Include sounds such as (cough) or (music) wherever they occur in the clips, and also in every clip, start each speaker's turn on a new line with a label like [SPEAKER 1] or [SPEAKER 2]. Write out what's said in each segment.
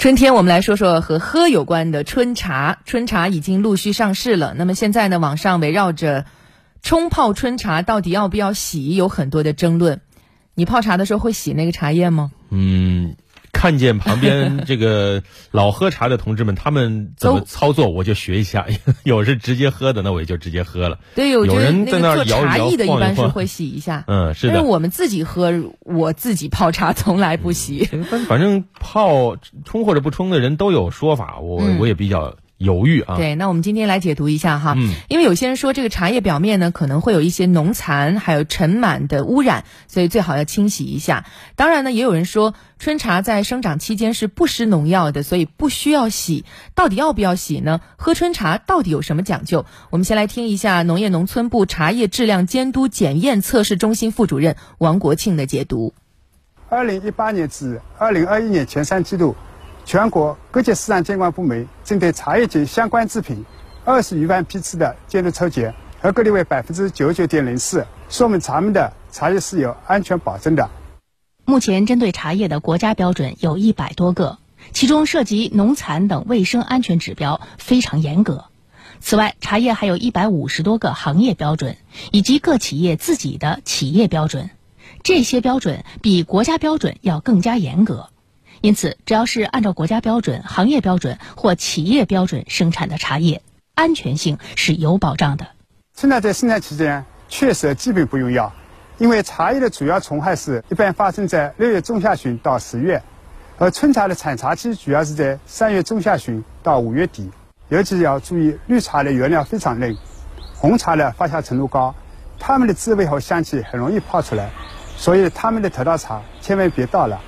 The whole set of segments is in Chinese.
[SPEAKER 1] 春天，我们来说说和喝有关的春茶。春茶已经陆续上市了。那么现在呢，网上围绕着冲泡春茶到底要不要洗，有很多的争论。你泡茶的时候会洗那个茶叶吗？
[SPEAKER 2] 嗯。看见旁边这个老喝茶的同志们，他们怎么操作，我就学一下。(laughs) 有是直接喝的，那我也就直接喝了。
[SPEAKER 1] 对，有
[SPEAKER 2] 人在那
[SPEAKER 1] 摇茶
[SPEAKER 2] 一
[SPEAKER 1] 般是会洗一下。(laughs)
[SPEAKER 2] 嗯，是的。
[SPEAKER 1] 但是我们自己喝，我自己泡茶从来不洗。
[SPEAKER 2] 反正泡冲或者不冲的人都有说法，我我也比较。犹豫啊！
[SPEAKER 1] 对，那我们今天来解读一下哈，嗯，因为有些人说这个茶叶表面呢可能会有一些农残，还有尘螨的污染，所以最好要清洗一下。当然呢，也有人说春茶在生长期间是不施农药的，所以不需要洗。到底要不要洗呢？喝春茶到底有什么讲究？我们先来听一下农业农村部茶叶质量监督检验测试中心副主任王国庆的解读。
[SPEAKER 3] 二零一八年至二零二一年前三季度。全国各级市场监管部门针对茶叶及相关制品二十余万批次的监督抽检，合格率为百分之九十九点零四，说明咱们的茶叶是有安全保证的。
[SPEAKER 4] 目前，针对茶叶的国家标准有一百多个，其中涉及农残等卫生安全指标非常严格。此外，茶叶还有一百五十多个行业标准，以及各企业自己的企业标准，这些标准比国家标准要更加严格。因此，只要是按照国家标准、行业标准或企业标准生产的茶叶，安全性是有保障的。
[SPEAKER 3] 春茶在生产期间确实基本不用药，因为茶叶的主要虫害是一般发生在六月中下旬到十月，而春茶的产茶期主要是在三月中下旬到五月底。尤其要注意，绿茶的原料非常嫩，红茶的发酵程度高，它们的滋味和香气很容易泡出来，所以它们的头道茶千万别倒了。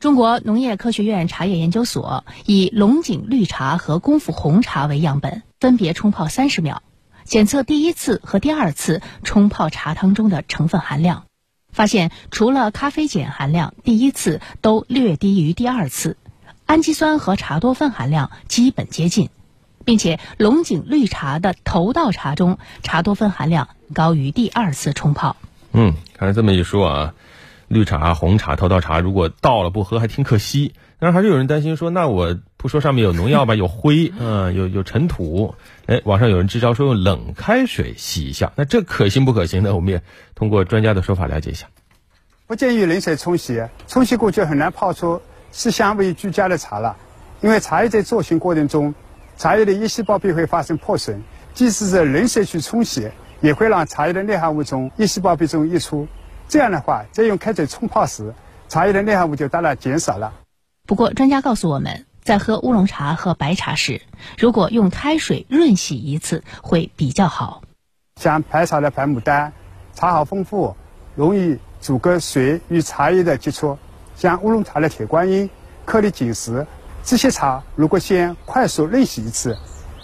[SPEAKER 4] 中国农业科学院茶叶研究所以龙井绿茶和功夫红茶为样本，分别冲泡三十秒，检测第一次和第二次冲泡茶汤中的成分含量，发现除了咖啡碱含量，第一次都略低于第二次，氨基酸和茶多酚含量基本接近，并且龙井绿茶的头道茶中茶多酚含量高于第二次冲泡。
[SPEAKER 2] 嗯，看这么一说啊。绿茶、红茶、头道茶，如果倒了不喝，还挺可惜。但是还是有人担心说，那我不说上面有农药吧，(laughs) 有灰，嗯，有有尘土。哎，网上有人支招说用冷开水洗一下，那这可行不可行呢？我们也通过专家的说法了解一下。
[SPEAKER 3] 不建议冷水冲洗，冲洗过就很难泡出色香味俱佳的茶了。因为茶叶在做型过程中，茶叶的叶细胞壁会发生破损，即使是冷水去冲洗，也会让茶叶的内含物从叶细胞壁中溢出。这样的话，再用开水冲泡时，茶叶的内含物就大大减少了。
[SPEAKER 4] 不过，专家告诉我们，在喝乌龙茶和白茶时，如果用开水润洗一次会比较好。
[SPEAKER 3] 像白茶的白牡丹，茶好丰富，容易阻隔水与茶叶的接触；像乌龙茶的铁观音，颗粒紧实。这些茶如果先快速润洗一次，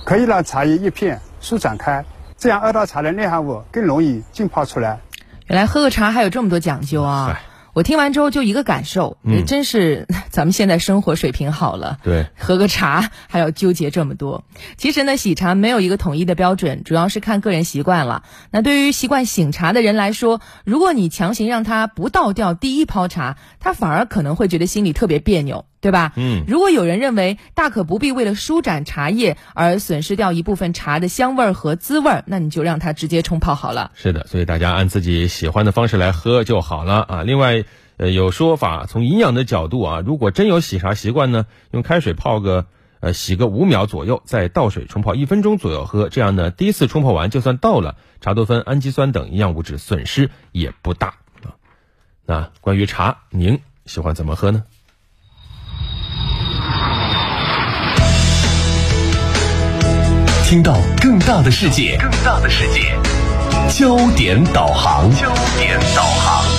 [SPEAKER 3] 可以让茶叶叶片舒展开，这样二道茶的内含物更容易浸泡出来。
[SPEAKER 1] 原来喝个茶还有这么多讲究啊！我听完之后就一个感受，真是 (laughs) 咱们现在生活水平好了。
[SPEAKER 2] 对，
[SPEAKER 1] 喝个茶还要纠结这么多。其实呢，喜茶没有一个统一的标准，主要是看个人习惯了。那对于习惯醒茶的人来说，如果你强行让他不倒掉第一泡茶，他反而可能会觉得心里特别别扭。对吧？
[SPEAKER 2] 嗯，
[SPEAKER 1] 如果有人认为大可不必为了舒展茶叶而损失掉一部分茶的香味儿和滋味儿，那你就让它直接冲泡好了。
[SPEAKER 2] 是的，所以大家按自己喜欢的方式来喝就好了啊。另外，呃，有说法从营养的角度啊，如果真有洗茶习惯呢，用开水泡个呃洗个五秒左右，再倒水冲泡一分钟左右喝，这样呢，第一次冲泡完就算倒了，茶多酚、氨基酸等营养物质损失也不大啊。那关于茶，您喜欢怎么喝呢？
[SPEAKER 5] 听到更大的世界，更大的世界，焦点导航，焦点导航。